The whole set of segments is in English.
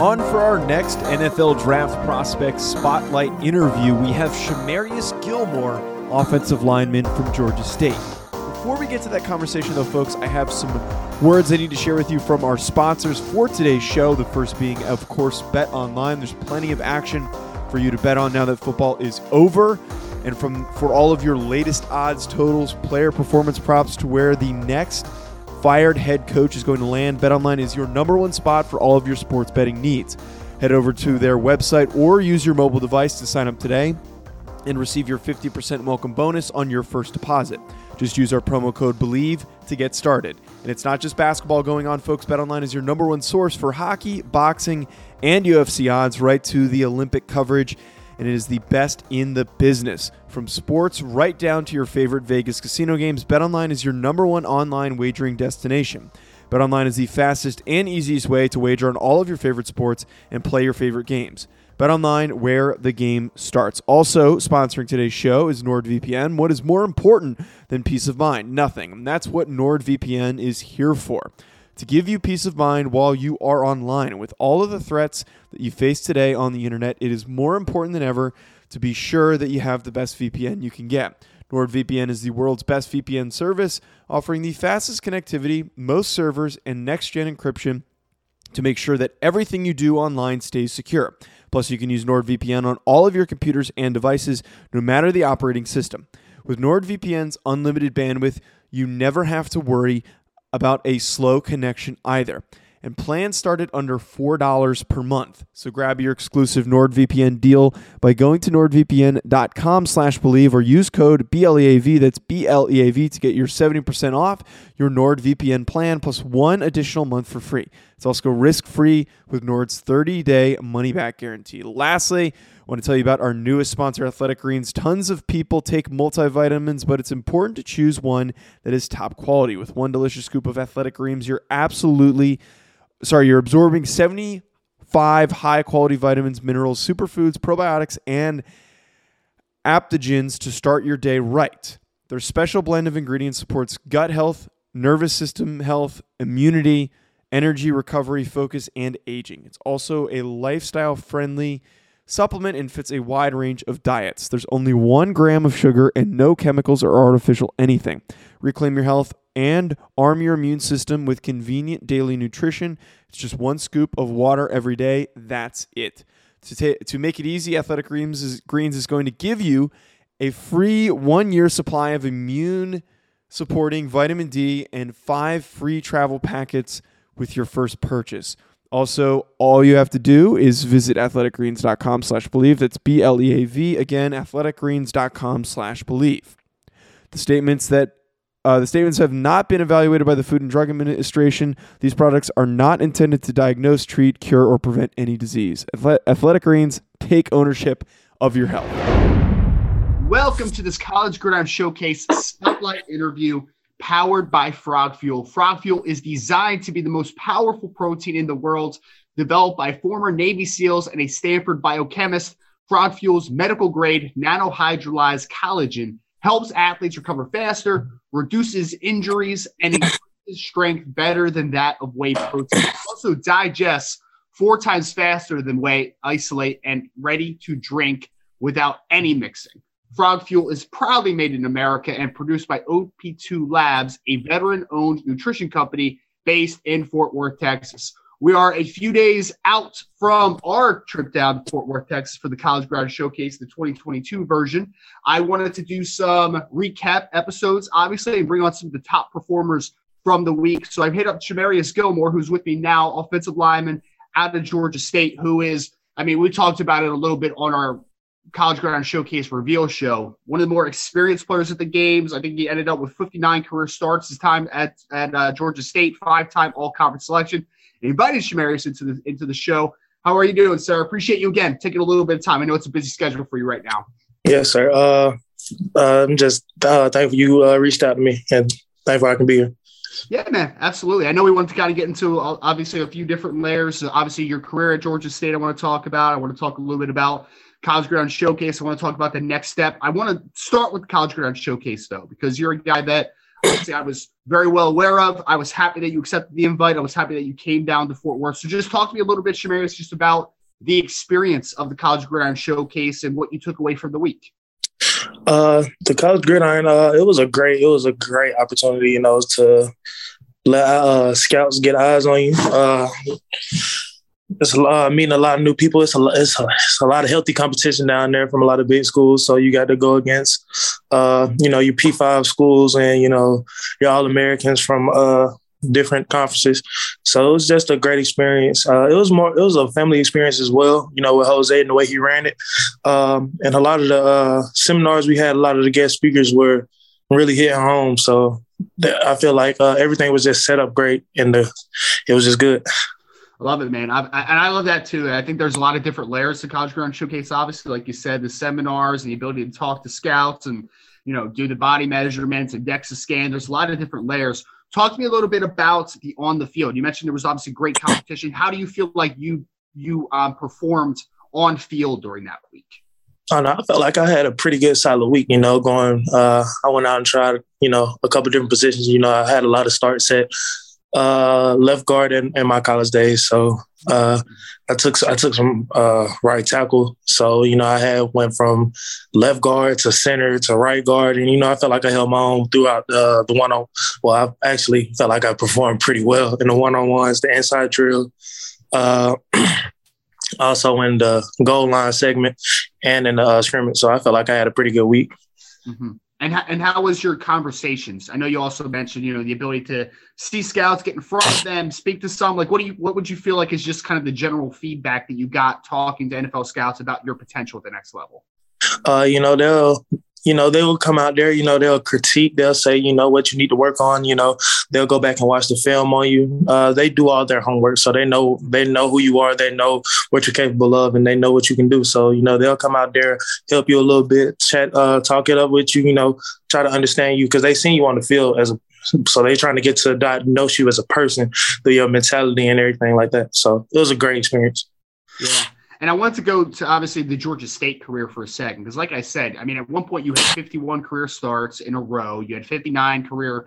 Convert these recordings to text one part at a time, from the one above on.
On for our next NFL Draft Prospect Spotlight interview, we have Shamarious Gilmore, offensive lineman from Georgia State. Before we get to that conversation, though, folks, I have some words I need to share with you from our sponsors for today's show. The first being, of course, BetOnline. There's plenty of action for you to bet on now that football is over. And from for all of your latest odds, totals, player performance props to where the next fired head coach is going to land, BetOnline is your number one spot for all of your sports betting needs. Head over to their website or use your mobile device to sign up today and receive your 50% welcome bonus on your first deposit. Just use our promo code BLEAV to get started. And it's not just basketball going on, folks. BetOnline is your number one source for hockey, boxing, and UFC odds, right to the Olympic coverage and it is the best in the business. From sports right down to your favorite Vegas casino games, BetOnline is your number one online wagering destination. BetOnline is the fastest and easiest way to wager on all of your favorite sports and play your favorite games. BetOnline, where the game starts. Also, sponsoring today's show is NordVPN. What is more important than peace of mind? Nothing. And that's what NordVPN is here for to give you peace of mind while you are online. With all of the threats that you face today on the internet, it is more important than ever to be sure that you have the best VPN you can get. NordVPN is the world's best VPN service, offering the fastest connectivity, most servers, and next gen encryption to make sure that everything you do online stays secure. Plus, you can use NordVPN on all of your computers and devices, no matter the operating system. With NordVPN's unlimited bandwidth, you never have to worry about a slow connection either. And plans start at under $4 per month. So grab your exclusive NordVPN deal by going to nordvpn.com slash bleav or use code BLEAV, that's B-L-E-A-V, to get your 70% off your NordVPN plan plus one additional month for free. It's also risk-free with Nord's 30-day money-back guarantee. Lastly, I want to tell you about our newest sponsor, Athletic Greens. Tons of people take multivitamins, but it's important to choose one that is top quality. With one delicious scoop of Athletic Greens, you're absolutely, sorry, you're absorbing 75 high quality vitamins, minerals, superfoods, probiotics, and adaptogens to start your day right. Their special blend of ingredients supports gut health, nervous system health, immunity, energy recovery, focus, and aging. It's also a lifestyle friendly supplement and fits a wide range of diets. There's only one gram of sugar and no chemicals or artificial anything. Reclaim your health and arm your immune system with convenient daily nutrition. It's just one scoop of water every day. That's it. To, ta- to make it easy, Athletic Greens is, Greens is going to give you a free one year supply of immune supporting vitamin D and five free travel packets with your first purchase. Also, all you have to do is visit athleticgreens.com slash bleav. That's B-L-E-A-V. Again, athleticgreens.com slash bleav. The statements that uh, the statements have not been evaluated by the Food and Drug Administration. These products are not intended to diagnose, treat, cure, or prevent any disease. Athletic Greens, take ownership of your health. Welcome to this College Gridiron Showcase Spotlight interview powered by Frog Fuel. Frog Fuel is designed to be the most powerful protein in the world, developed by former Navy SEALs and a Stanford biochemist. Frog Fuel's medical grade nanohydrolyzed collagen helps athletes recover faster, reduces injuries, and increases strength better than that of whey protein. It also digests four times faster than whey isolate and ready to drink without any mixing. Frog Fuel is proudly made in America and produced by OP2 Labs, a veteran owned nutrition company based in Fort Worth, Texas. We are a few days out from our trip down to Fort Worth, Texas for the College Gridiron Showcase, the 2022 version. I wanted to do some recap episodes, obviously, and bring on some of the top performers from the week. So I've hit up Shamarious Gilmore, who's with me now, offensive lineman out of Georgia State, who is, I mean, we talked about it a little bit on our College Gridiron Showcase Reveal Show. One of the more experienced players at the games. I think he ended up with 59 career starts. His time at at uh, Georgia State, five time All Conference selection. He invited Shamarious into the into the show How are you doing, sir? Appreciate you again taking a little bit of time. I know it's a busy schedule for you right now. Yes, sir. Uh, uh, I'm just uh, thankful you uh, reached out to me and thankful I can be here. Yeah, man, absolutely. I know we want to kind of get into uh, obviously a few different layers. Obviously, your career at Georgia State, I want to talk about. I want to talk a little bit about College Gridiron Showcase. I want to talk about the next step. I want to start with College Gridiron Showcase, though, because you're a guy that obviously I was very well aware of. I was happy that you accepted the invite. I was happy that you came down to Fort Worth. So just talk to me a little bit, Shamarious, just about the experience of the College Gridiron Showcase and what you took away from the week. Uh, the College Gridiron, uh, it was a great, it was a great opportunity, you know, to let uh, scouts get eyes on you. Uh, it's a lot, meeting a lot of new people. It's a, it's a, it's a lot of healthy competition down there from a lot of big schools. So you got to go against, uh, you know, your P5 schools and, you know, your All Americans from uh, different conferences. So it was just a great experience. Uh, it was more, it was a family experience as well, you know, with Jose and the way he ran it. Um, and a lot of the uh, seminars we had, a lot of the guest speakers were really hitting home. So I feel like uh, everything was just set up great and the, it was just good. I love it, man. I, I, and I love that too. I think there's a lot of different layers to College Gridiron Showcase. Obviously, like you said, the seminars and the ability to talk to scouts and you know do the body measurements and DEXA scan. There's a lot of different layers. Talk to me a little bit about the on the field. You mentioned there was obviously great competition. How do you feel like you you um, performed on field during that week? Oh, no, I felt like I had a pretty good solid week. You know, going. Uh, I went out and tried. You know, a couple different positions. You know, I had a lot of start set uh, left guard in, in, my college days. So uh, I took I took some uh, right tackle. So you know I had went from left guard to center to right guard, and you know I felt like I held my own throughout uh, the one on. Well, I actually felt like I performed pretty well in the one on ones, the inside drill. Uh, also in the goal line segment and in the uh, scrimmage. So I felt like I had a pretty good week. Mm-hmm. And how, and how was your conversations? I know you also mentioned, you know, the ability to see scouts, get in front of them, speak to some. Like, what do you, what would you feel like is just kind of the general feedback that you got talking to NFL scouts about your potential at the next level? Uh, you know, they'll you know, they will come out there, you know, they'll critique, they'll say, you know, what you need to work on, you know, they'll go back and watch the film on you. Uh, they do all their homework. So they know, they know who you are, they know what you're capable of, and they know what you can do. So, you know, they'll come out there, help you a little bit, chat, uh, talk it up with you, you know, try to understand you because they seen you on the field as a so they trying to get to diagnose you as a person through your mentality and everything like that. So it was a great experience. Yeah. And I want to go to obviously the Georgia State career for a second, because like I said, I mean, at one point you had 51 career starts in a row. You had 59 career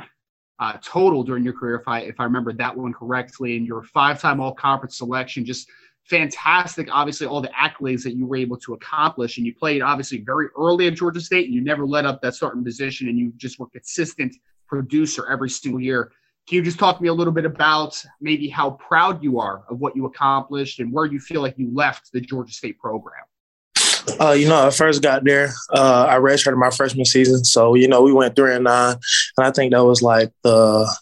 uh, total during your career, if I if I remember that one correctly, and your five-time All-Conference selection. Just fantastic. Obviously, all the accolades that you were able to accomplish, and you played obviously very early at Georgia State, and you never let up that starting position, and you just were consistent producer every single year. Can you just talk to me a little bit about maybe how proud you are of what you accomplished and where you feel like you left the Georgia State program? Uh, you know, I first got there. Uh, I redshirted my freshman season, so you know we went three and nine, and I think that was like the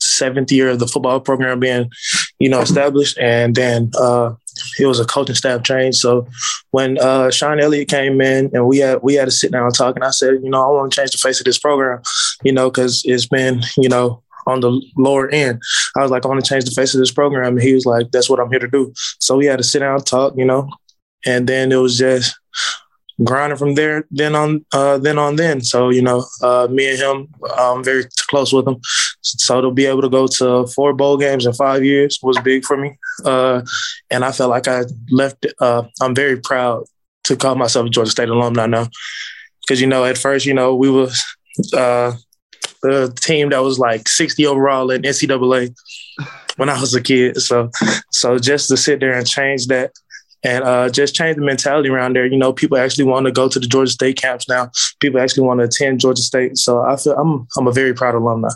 seventh year of the football program being, you know, established. And then uh, it was a coaching staff change. So when uh, Shawn Elliott came in and we had we had to sit down and talk, and I said, you know, I want to change the face of this program, you know, because it's been, you know, on the lower end. I was like, I want to change the face of this program. And he was like, that's what I'm here to do. So we had to sit down and talk, you know, and then it was just grinding from there, then on, uh, then on then. So, you know, uh, me and him, I'm very close with him. So to be able to go to four bowl games in five years was big for me. Uh, and I felt like I left, uh, I'm very proud to call myself a Georgia State alumni now. Cause, you know, at first, you know, we was, uh, the team that was like 60 overall in NCAA when I was a kid. So, so just to sit there and change that and uh, just change the mentality around there. You know, people actually want to go to the Georgia State camps now. People actually want to attend Georgia State. So I feel I'm I'm a very proud alumni.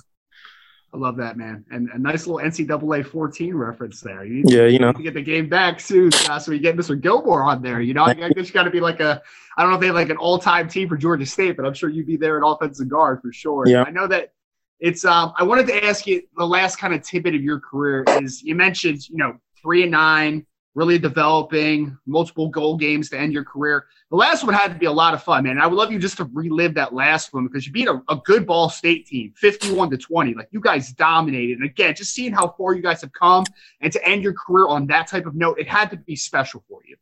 I love that, man. And a nice little NCAA 14 reference there. You yeah, you know. To get the game back soon. Uh, so you get Mr. Gilmore on there. You know, I, guess you got to be like a, I don't know if they have like an all time team for Georgia State, but I'm sure you'd be there at offensive guard for sure. Yeah. I know that it's, um, I wanted to ask you the last kind of tidbit of your career is you mentioned, you know, three and nine, really developing multiple goal games to end your career. The last one had to be a lot of fun, man. I would love you just to relive that last one because you beat a, a good Ball State team, 51 to 20. Like you guys dominated. And again, just seeing how far you guys have come and to end your career on that type of note, it had to be special for you.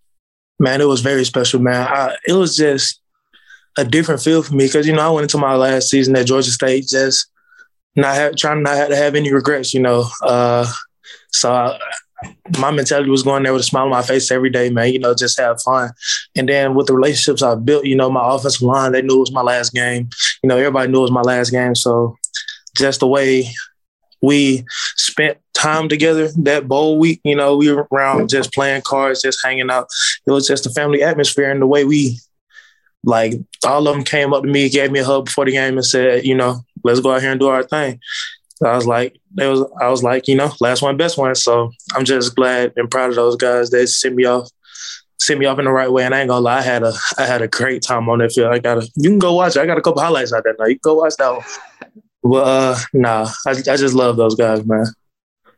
Man, it was very special, man. I, it was just a different feel for me because, you know, I went into my last season at Georgia State just not have, trying not to have any regrets, you know. Uh, so I, my mentality was going there with a smile on my face every day, man. You know, just have fun. And then with the relationships I built, you know, my offensive line, they knew it was my last game. You know, everybody knew it was my last game. So just the way we spent time together that bowl week, you know, we were around just playing cards, just hanging out. It was just a family atmosphere and the way we like all of them came up to me, gave me a hug before the game and said, you know, let's go out here and do our thing. I was like, it was I was like, you know, last one, best one. So I'm just glad and proud of those guys. They sent me off, sent me off in the right way. And I ain't gonna lie, I had a I had a great time on that field. I got a you can go watch it. I got a couple highlights out there now. You can go watch that one. Well, uh, nah, I, I just love those guys, man.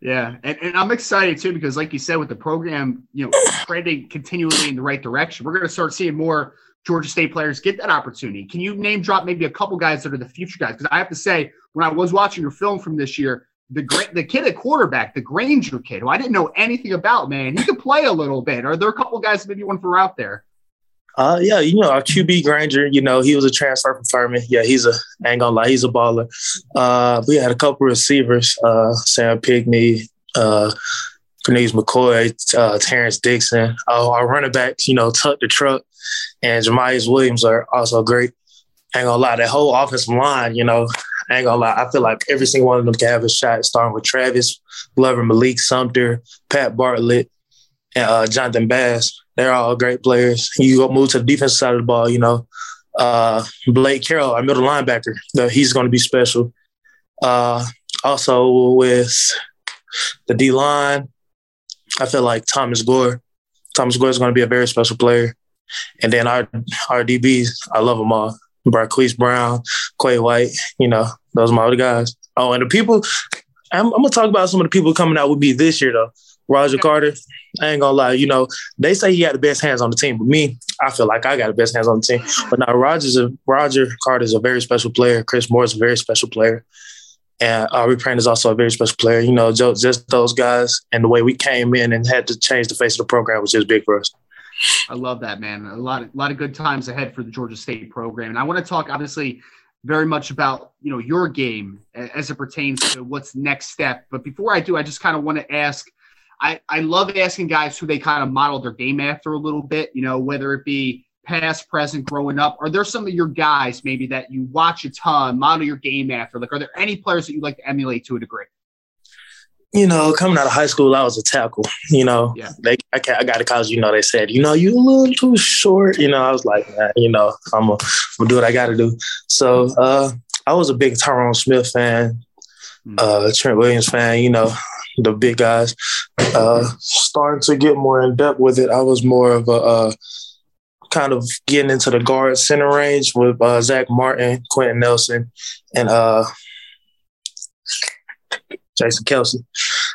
Yeah, and, and I'm excited too because, like you said, with the program, you know, trending continually in the right direction, we're going to start seeing more Georgia State players get that opportunity. Can you name drop maybe a couple guys that are the future guys? Because I have to say, when I was watching your film from this year, the the kid at quarterback, the Grainger kid, who I didn't know anything about, man, he could play a little bit. Are there a couple guys maybe to throw out there? Uh, yeah, you know, our QB Grainger, you know, he was a transfer from Furman. Yeah, he's a, I ain't gonna lie, he's a baller. Uh, we had a couple receivers, uh, Sam Pinckney, uh, Cornelius McCoy, uh, Terrence Dixon. Uh, our running backs, you know, Tuck the Truck and Jamyest Williams are also great. I ain't gonna lie, that whole offensive line, you know, I ain't gonna lie. I feel like every single one of them can have a shot, starting with Travis Glover, Malik Sumter, Pat Bartlett, and uh, Jonathan Bass. They're all great players. You go move to the defensive side of the ball, you know. Uh, Blake Carroll, our middle linebacker, he's going to be special. Uh, also with the D line, I feel like Thomas Gore. Thomas Gore is going to be a very special player. And then our our DBs, I love them all. Barquise Brown, Quay White, you know, those are my other guys. Oh, and the people, I'm, I'm, gonna talk about some of the people coming out with me this year though. Roger Carter, I ain't gonna lie, you know, they say he got the best hands on the team, but me, I feel like I got the best hands on the team. But now Roger's a Roger Carter is a very special player. Chris Moore is a very special player. And Aubrey Prant is also a very special player. You know, just those guys and the way we came in and had to change the face of the program was just big for us. I love that, man. A lot, a lot of good times ahead for the Georgia State program. And I want to talk, obviously, very much about you know your game as it pertains to what's next step. But before I do, I just kind of want to ask. I, I love asking guys who they kind of model their game after a little bit, you know, whether it be past, present, growing up. Are there some of your guys maybe that you watch a ton, model your game after? Like, are there any players that you like to emulate to a degree? You know, coming out of high school, I was a tackle. You know, yeah. they I, I got to college. You know, they said, you know, you a little too short. You know, I was like, you know, I'm gonna do what I got to do. So uh, I was a big Tyron Smith fan, hmm. uh, Trent Williams fan. You know, the big guys. Uh, starting to get more in depth with it. I was more of a uh, kind of getting into the guard center range with uh, Zack Martin, Quenton Nelson, and uh, Jason Kelce.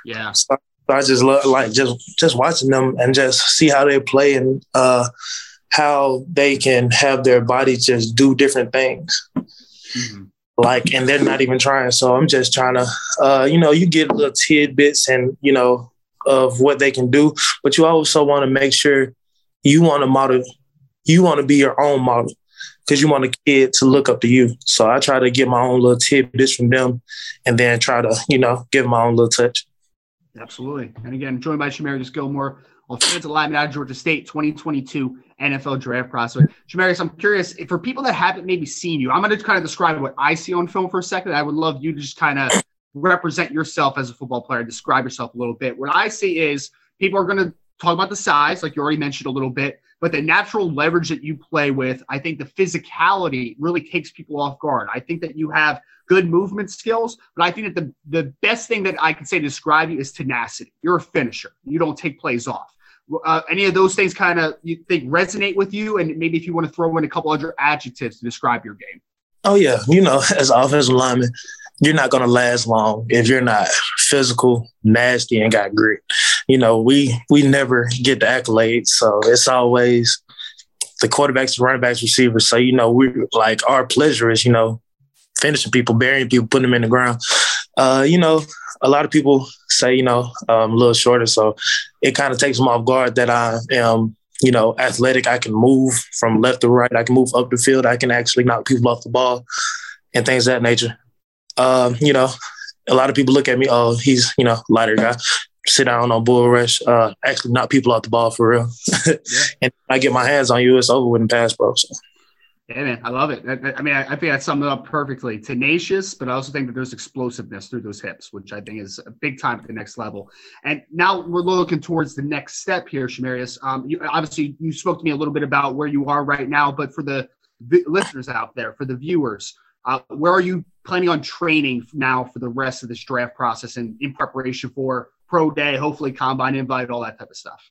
Yeah. So I just love like just just watching them and just see how they play and uh, how they can have their body just do different things. Mm-hmm. Like, and they're not even trying. So I'm just trying to, uh, you know, you get little tidbits and you know of what they can do, but you also want to make sure you want to model, you want to be your own model because you want a kid to look up to you. So I try to get my own little tidbits from them and then try to, you know, give my own little touch. Absolutely. And again, joined by Shamarious Gilmore, offensive lineman out of Georgia State, 2022 NFL draft prospect. Shamarious, I'm curious for people that haven't maybe seen you, I'm going to kind of describe what I see on film for a second. I would love you to just kind of represent yourself as a football player, describe yourself a little bit. What I see is people are going to talk about the size, like you already mentioned a little bit, but the natural leverage that you play with, I think the physicality really takes people off guard. I think that you have good movement skills, but I think that the, the best thing that I can say to describe you is tenacity. You're a finisher. You don't take plays off. Uh, any of those things kind of you think resonate with you, and maybe if you want to throw in a couple other adjectives to describe your game. Oh yeah, you know, as offensive lineman, you're not going to last long if you're not physical, nasty, and got grit. You know, we we never get the accolades. So it's always the quarterbacks, running backs, receivers. So, you know, we like our pleasure is, you know, finishing people, burying people, putting them in the ground. Uh, you know, a lot of people say, you know, um, a little shorter. So it kind of takes them off guard that I am, you know, athletic. I can move from left to right. I can move up the field. I can actually knock people off the ball and things of that nature. Um, you know, a lot of people look at me, oh, he's, you know, lighter guy. Sit down on bull rush, uh, actually knock people off the ball for real. yeah. and I get my hands on you, it's over with and pass, bro. So. Yeah, man, I love it. I, I mean, I, I, think that summed it up perfectly. Tenacious, but I also think that there's explosiveness through those hips, which I think is a big time at the next level. And now we're looking towards the next step here, Shamarious. Um, you, obviously, you spoke to me a little bit about where you are right now, but for the, the listeners out there, for the viewers, uh, where are you planning on training now for the rest of this draft process and in preparation for pro day, hopefully combine invite, all that type of stuff?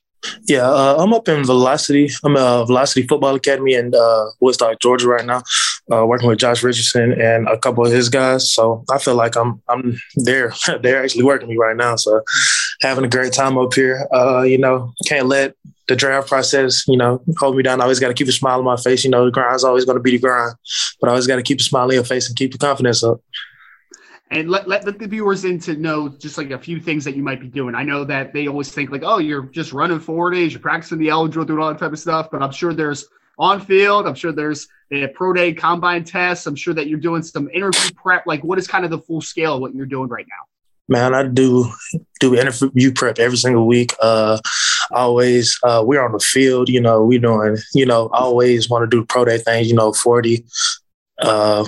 Yeah, uh, I'm up in Velocity. I'm at Velocity Football Academy in uh, Woodstock, Georgia, right now, uh, working with Josh Richardson and a couple of his guys. So I feel like I'm I'm there. They're actually working me right now. So having a great time up here. Uh, you know, can't let the draft process, you know, hold me down. I always got to keep a smile on my face. You know, the grind's always going to be the grind, but I always got to keep a smile on your face and keep the confidence up and let, let, the viewers in to know just like a few things that you might be doing. I know that they always think like, oh, you're just running 40s, you're practicing the eligible, doing all that type of stuff, but I'm sure there's on field, I'm sure there's a pro day combine tests. I'm sure that you're doing some interview prep. Like, what is kind of the full scale of what you're doing right now? Man, I do do interview prep every single week. Uh, always, uh, we're on the field. You know, we doing. You know, always want to do pro day things. You know, forty. Uh,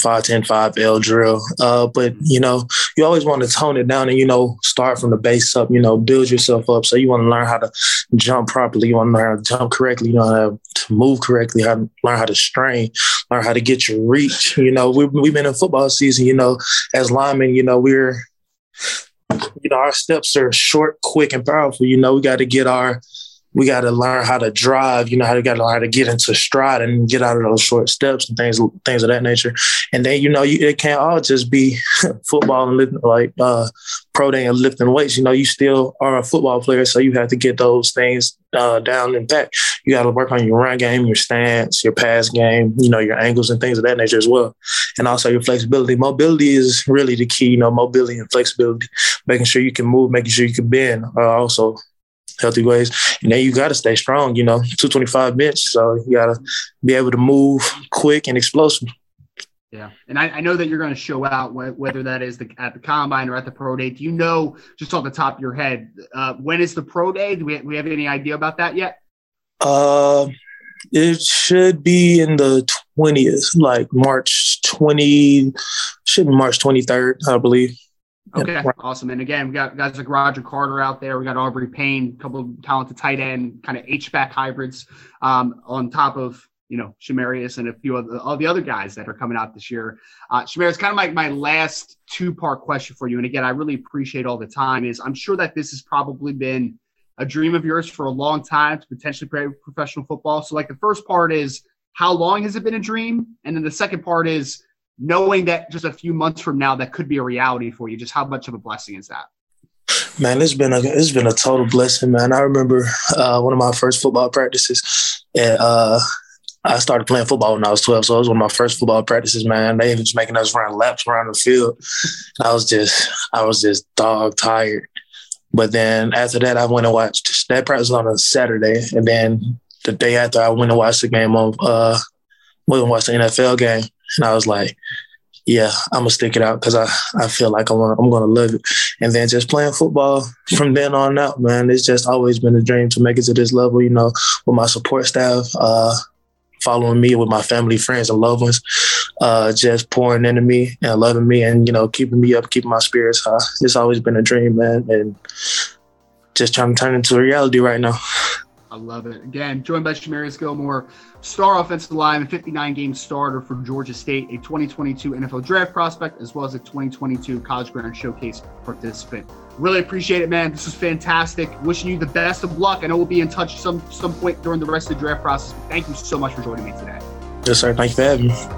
five ten five L drill. Uh, but you know, you always want to tone it down and you know start from the base up. You know, build yourself up. So you want to learn how to jump properly. You want to learn how to jump correctly. You know how to move correctly. How to learn how to strain. Learn how to get your reach. You know, we we've been in football season. You know, as linemen, you know we're you know our steps are short, quick, and powerful. You know, we got to get our we got to learn how to drive. You know, how to got to learn how to get into stride and get out of those short steps and things, things of that nature. And then you know, you, it can't all just be football and lifting, like uh, pro day and lifting weights. You know, you still are a football player, so you have to get those things uh, down and back. You got to work on your run game, your stance, your pass game. You know, your angles and things of that nature as well, and also your flexibility. Mobility is really the key. You know, mobility and flexibility, making sure you can move, making sure you can bend, are also healthy ways. And then you got to stay strong, you know, 225 bench. So you got to be able to move quick and explosive. Yeah. And I, I know that you're going to show out whether that is the, at the combine or at the pro day. Do you know just off the top of your head, uh, when is the pro day? Do we, we have any idea about that yet? Uh, it should be in the 20th, like March 20, should be March 23rd, I believe. Okay, awesome. And again, we got guys like Roger Carter out there. We got Aubrey Payne, a couple of talented tight end, kind of H back hybrids, um, on top of you know Shamarious and a few of the, all the other guys that are coming out this year. Uh, Shamarious, kind of like my last two part question for you. And again, I really appreciate all the time. Is I'm sure that this has probably been a dream of yours for a long time to potentially play professional football. So, like the first part is how long has it been a dream, and then the second part is knowing that just a few months from now that could be a reality for you just how much of a blessing is that man it's been a it's been a total blessing man i remember uh, one of my first football practices and uh, I started playing football when I was 12, so it was one of my first football practices, man. They was making us run laps around the field. I was just, I was just dog tired. But then after that, I went and watched that practice on a Saturday, and then the day after, I went and watched the game of, uh, went and watched the NFL game, and I was like, yeah, I'm gonna stick it out because I, I feel like I'm gonna, I'm gonna love it. And then just playing football from then on out, man, it's just always been a dream to make it to this level. You know, with my support staff, uh, following me with my family, friends, and loved ones, uh, just pouring into me and loving me, and you know, keeping me up, keeping my spirits high. It's always been a dream, man, and just trying to turn into a reality right now. I love it. Again, joined by Shamarious Gilmore, star offensive lineman, 59 game starter for Georgia State, a 2022 NFL draft prospect, as well as a 2022 College Gridiron Showcase participant. Really appreciate it, man. This was fantastic. Wishing you the best of luck. I know we'll be in touch some some point during the rest of the draft process. Thank you so much for joining me today. Yes, sir. Thank you for having me.